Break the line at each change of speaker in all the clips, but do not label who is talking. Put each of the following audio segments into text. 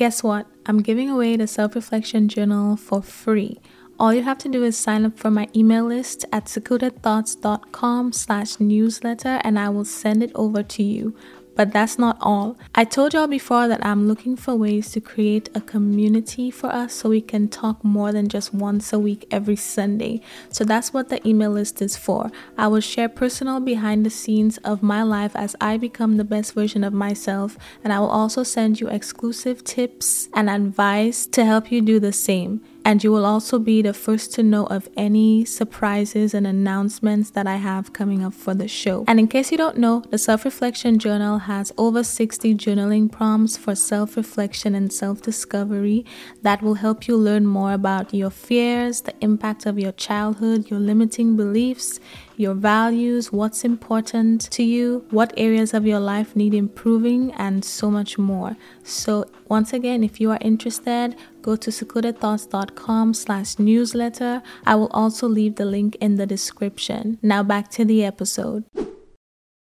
Guess what? I'm giving away the self reflection journal for free. All you have to do is sign up for my email list at secludedthoughts.com slash newsletter and I will send it over to you. But that's not all. I told y'all before that I'm looking for ways to create a community for us so we can talk more than just once a week every Sunday. So that's what the email list is for. I will share personal behind the scenes of my life as I become the best version of myself, and I will also send you exclusive tips and advice to help you do the same and you will also be the first to know of any surprises and announcements that I have coming up for the show. And in case you don't know, the Self Reflection Journal has over 60 journaling prompts for self reflection and self discovery that will help you learn more about your fears, the impact of your childhood, your limiting beliefs your values, what's important to you, what areas of your life need improving, and so much more. So once again, if you are interested, go to secludedthoughts.com slash newsletter. I will also leave the link in the description. Now back to the episode.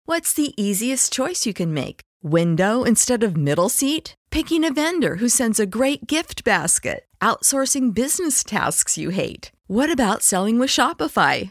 What's the easiest choice you can make? Window instead of middle seat? Picking a vendor who sends a great gift basket? Outsourcing business tasks you hate? What about selling with Shopify?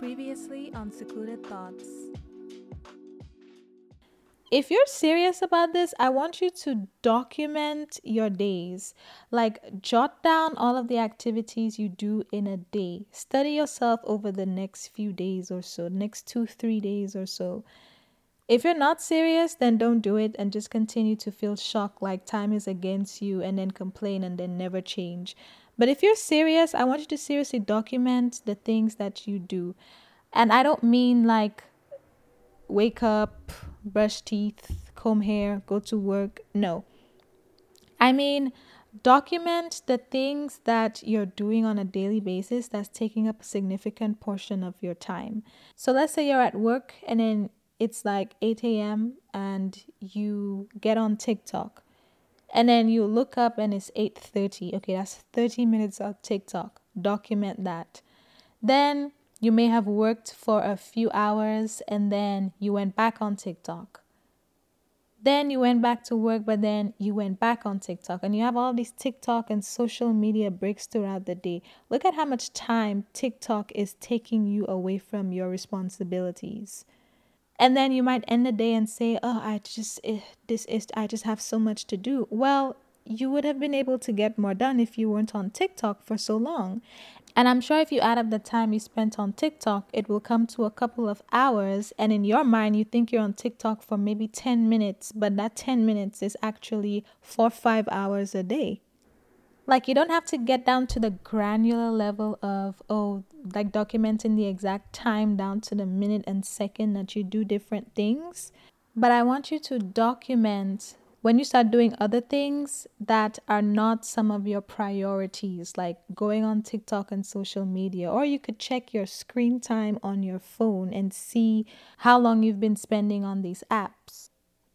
Previously on Secluded Thoughts. If you're serious about this, I want you to document your days. Like, jot down all of the activities you do in a day. Study yourself over the next few days or so, next two, three days or so. If you're not serious, then don't do it and just continue to feel shocked like time is against you and then complain and then never change. But if you're serious, I want you to seriously document the things that you do. And I don't mean like wake up, brush teeth, comb hair, go to work. No. I mean, document the things that you're doing on a daily basis that's taking up a significant portion of your time. So let's say you're at work and then it's like 8 a.m. and you get on TikTok and then you look up and it's 8:30 okay that's 30 minutes of TikTok. Document that. Then you may have worked for a few hours and then you went back on TikTok. Then you went back to work but then you went back on TikTok. And you have all these TikTok and social media breaks throughout the day. Look at how much time TikTok is taking you away from your responsibilities and then you might end the day and say oh i just eh, this is i just have so much to do. Well you would have been able to get more done if you weren't on tiktok for so long. And i'm sure if you add up the time you spent on tiktok it will come to a couple of hours. And in your mind you think you're on tiktok for maybe 10 minutes but that 10 minutes is actually 4 5 hours a day like you don't have to get down to the granular level of oh like documenting the exact time down to the minute and second that you do different things but i want you to document when you start doing other things that are not some of your priorities, like going on TikTok and social media, or you could check your screen time on your phone and see how long you've been spending on these apps.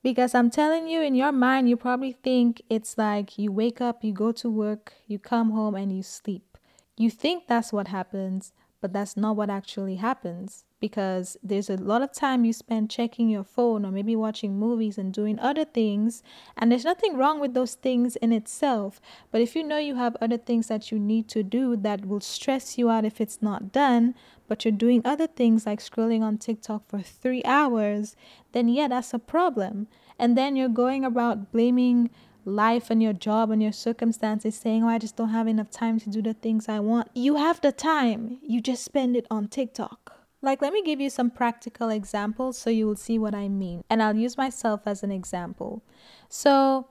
Because I'm telling you, in your mind, you probably think it's like you wake up, you go to work, you come home, and you sleep. You think that's what happens, but that's not what actually happens because there's a lot of time you spend checking your phone or maybe watching movies and doing other things. And there's nothing wrong with those things in itself. But if you know you have other things that you need to do that will stress you out if it's not done, but you're doing other things like scrolling on TikTok for three hours, then yeah, that's a problem. And then you're going about blaming life and your job and your circumstances saying, Oh, I just don't have enough time to do the things I want. You have the time, you just spend it on TikTok. Like, let me give you some practical examples so you will see what I mean. And I'll use myself as an example. So,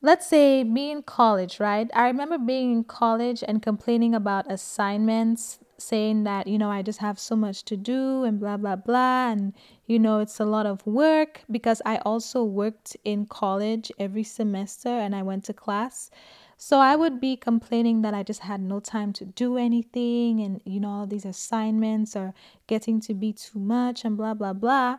let's say me in college, right? I remember being in college and complaining about assignments, saying that, you know, I just have so much to do and blah, blah, blah. And, you know, it's a lot of work because I also worked in college every semester and I went to class. So I would be complaining that I just had no time to do anything and, you know, all these assignments are getting to be too much and blah, blah, blah.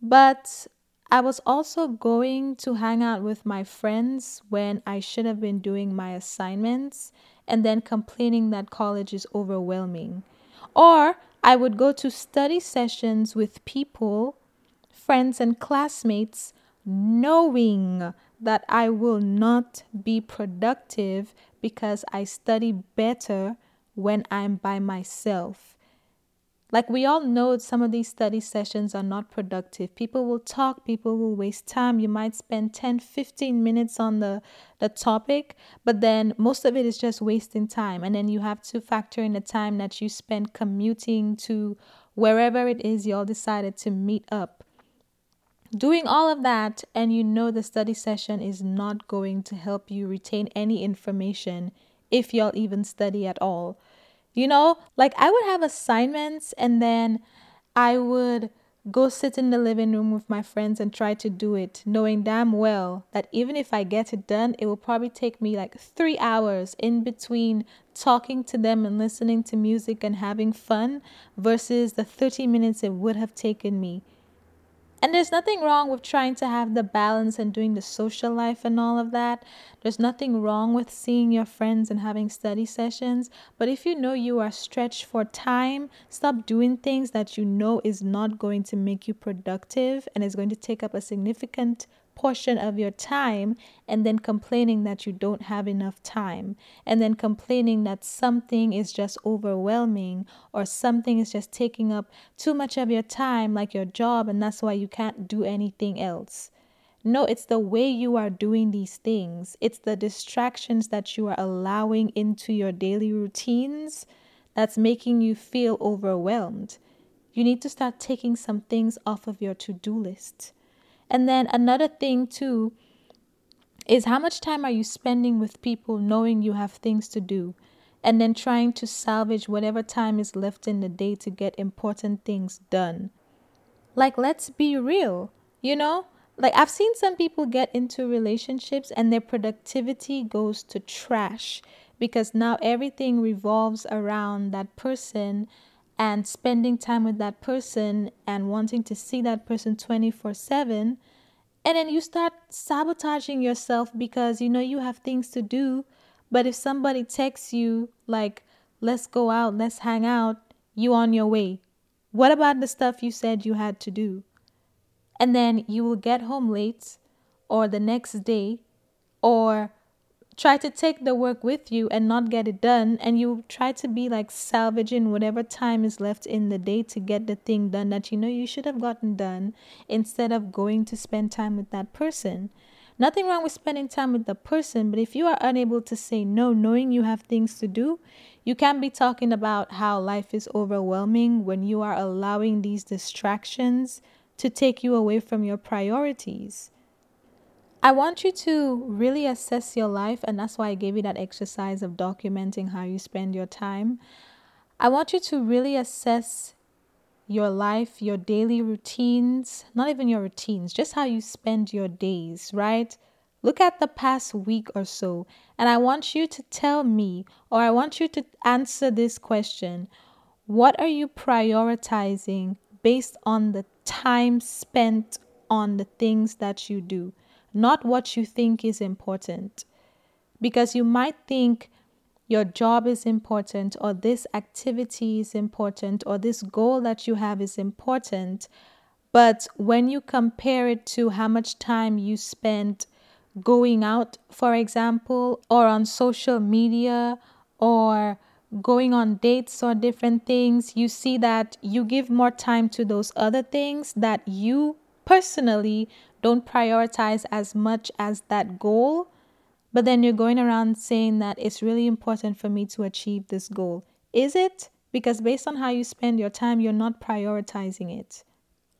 But I was also going to hang out with my friends when I should have been doing my assignments and then complaining that college is overwhelming. Or I would go to study sessions with people, friends, and classmates, knowing that I will not be productive because I study better when I'm by myself. Like we all know some of these study sessions are not productive. People will talk, people will waste time. You might spend 10, 15 minutes on the the topic, but then most of it is just wasting time. And then you have to factor in the time that you spend commuting to wherever it is you all decided to meet up doing all of that and you know the study session is not going to help you retain any information if y'all even study at all. You know, like I would have assignments and then I would go sit in the living room with my friends and try to do it, knowing damn well that even if I get it done, it will probably take me like three hours in between talking to them and listening to music and having fun versus the 30 minutes it would have taken me and there's nothing wrong with trying to have the balance and doing the social life and all of that. There's nothing wrong with seeing your friends and having study sessions. But if you know you are stretched for time, stop doing things that you know is not going to make you productive and is going to take up a significant portion of your time and then complaining that you don't have enough time and then complaining that something is just overwhelming or something is just taking up too much of your time like your job and that's why you can't do anything else. No, it's the way you are doing these things. It's the distractions that you are allowing into your daily routines that's making you feel overwhelmed. You need to start taking some things off of your to do list. And then another thing too is how much time are you spending with people knowing you have things to do and then trying to salvage whatever time is left in the day to get important things done. Like let's be real, you know? Like I've seen some people get into relationships and their productivity goes to trash because now everything revolves around that person and spending time with that person and wanting to see that person 24 7 and then you start sabotaging yourself because you know you have things to do but if somebody texts you like let's go out let's hang out you on your way. What about the stuff you said you had to do? And then you will get home late or the next day or try to take the work with you and not get it done and you try to be like salvaging whatever time is left in the day to get the thing done that you know you should have gotten done instead of going to spend time with that person. Nothing wrong with spending time with the person but if you are unable to say no knowing you have things to do you can't be talking about how life is overwhelming when you are allowing these distractions to take you away from your priorities I want you to really assess your life, and that's why I gave you that exercise of documenting how you spend your time. I want you to really assess your life, your daily routines, not even your routines, just how you spend your days, right? Look at the past week or so, and I want you to tell me, or I want you to answer this question What are you prioritizing based on the time spent on the things that you do? Not what you think is important. Because you might think your job is important, or this activity is important, or this goal that you have is important. But when you compare it to how much time you spend going out, for example, or on social media, or going on dates or different things, you see that you give more time to those other things that you personally don't prioritize as much as that goal but then you're going around saying that it's really important for me to achieve this goal. Is it? Because based on how you spend your time, you're not prioritizing it.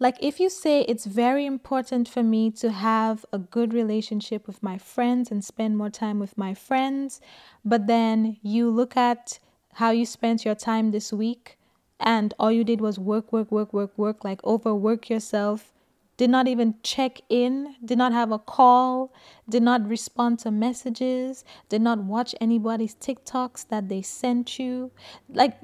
Like if you say it's very important for me to have a good relationship with my friends and spend more time with my friends, but then you look at how you spent your time this week and all you did was work, work, work, work, work, like overwork yourself did not even check in, did not have a call, did not respond to messages, did not watch anybody's TikToks that they sent you. Like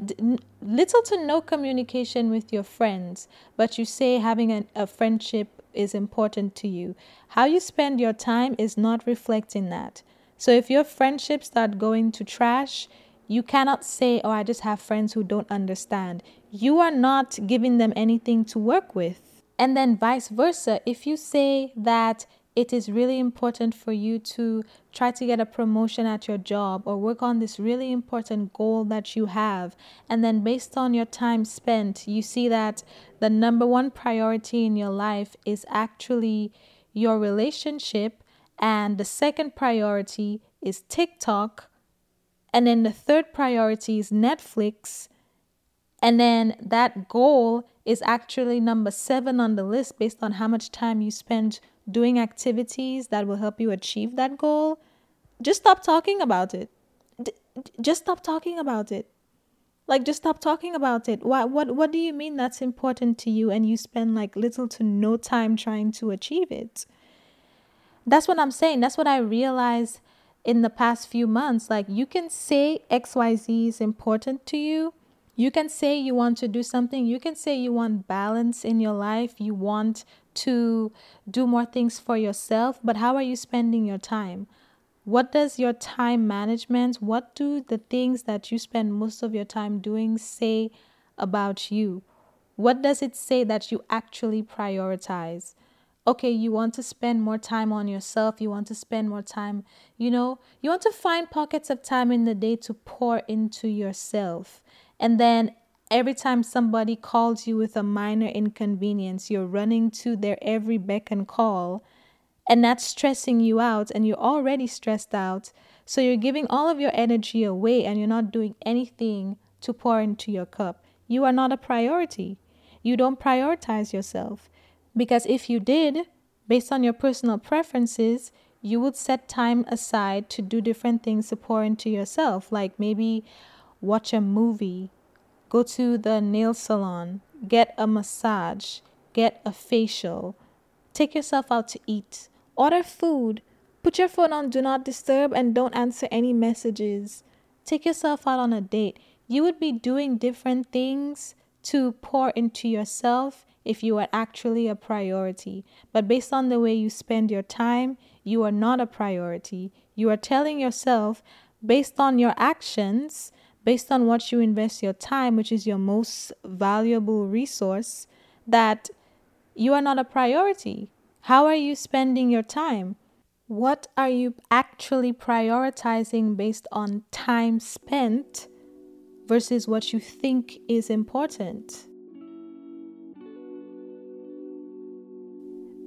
little to no communication with your friends, but you say having a, a friendship is important to you. How you spend your time is not reflecting that. So if your friendships start going to trash, you cannot say, Oh, I just have friends who don't understand. You are not giving them anything to work with. And then vice versa, if you say that it is really important for you to try to get a promotion at your job or work on this really important goal that you have. And then, based on your time spent, you see that the number one priority in your life is actually your relationship, and the second priority is TikTok, and then the third priority is Netflix, and then that goal is actually number seven on the list based on how much time you spend doing activities that will help you achieve that goal. Just stop talking about it. D- just stop talking about it. Like just stop talking about it. What what what do you mean that's important to you and you spend like little to no time trying to achieve it? That's what I'm saying. That's what I realized in the past few months. Like you can say XYZ is important to you, you can say you want to do something. You can say you want balance in your life. You want to do more things for yourself. But how are you spending your time? What does your time management, what do the things that you spend most of your time doing say about you? What does it say that you actually prioritize? Okay, you want to spend more time on yourself. You want to spend more time, you know, you want to find pockets of time in the day to pour into yourself. And then every time somebody calls you with a minor inconvenience, you're running to their every beck and call, and that's stressing you out, and you're already stressed out. So you're giving all of your energy away, and you're not doing anything to pour into your cup. You are not a priority. You don't prioritize yourself. Because if you did, based on your personal preferences, you would set time aside to do different things to pour into yourself, like maybe watch a movie, go to the nail salon, get a massage, get a facial, take yourself out to eat, order food, put your phone on do not disturb and don't answer any messages. Take yourself out on a date. You would be doing different things to pour into yourself if you are actually a priority. But based on the way you spend your time, you are not a priority. You are telling yourself, based on your actions, based on what you invest your time, which is your most valuable resource, that you are not a priority. How are you spending your time? What are you actually prioritizing based on time spent versus what you think is important?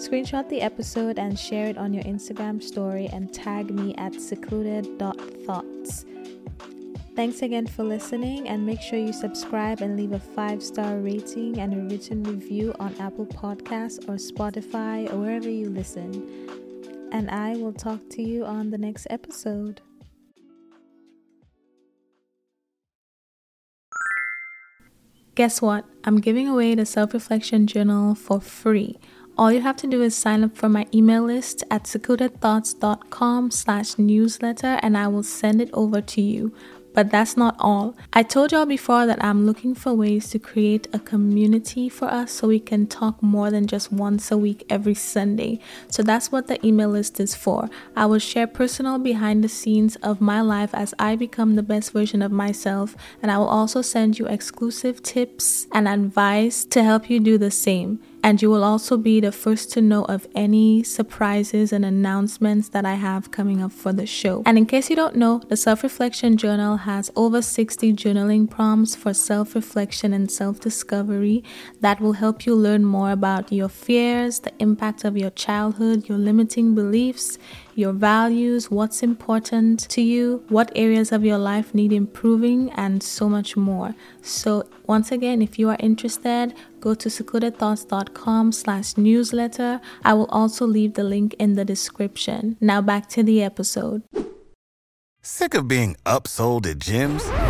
Screenshot the episode and share it on your Instagram story and tag me at secluded.thoughts. Thanks again for listening and make sure you subscribe and leave a five star rating and a written review on Apple Podcasts or Spotify or wherever you listen. And I will talk to you on the next episode. Guess what? I'm giving away the self reflection journal for free. All you have to do is sign up for my email list at secludedthoughts.com slash newsletter and I will send it over to you. But that's not all. I told y'all before that I'm looking for ways to create a community for us so we can talk more than just once a week every Sunday. So that's what the email list is for. I will share personal behind the scenes of my life as I become the best version of myself, and I will also send you exclusive tips and advice to help you do the same and you will also be the first to know of any surprises and announcements that I have coming up for the show. And in case you don't know, the Self Reflection Journal has over 60 journaling prompts for self reflection and self discovery that will help you learn more about your fears, the impact of your childhood, your limiting beliefs your values, what's important to you, what areas of your life need improving, and so much more. So once again, if you are interested, go to secludedthoughts.com slash newsletter. I will also leave the link in the description. Now back to the episode.
Sick of being upsold at gyms?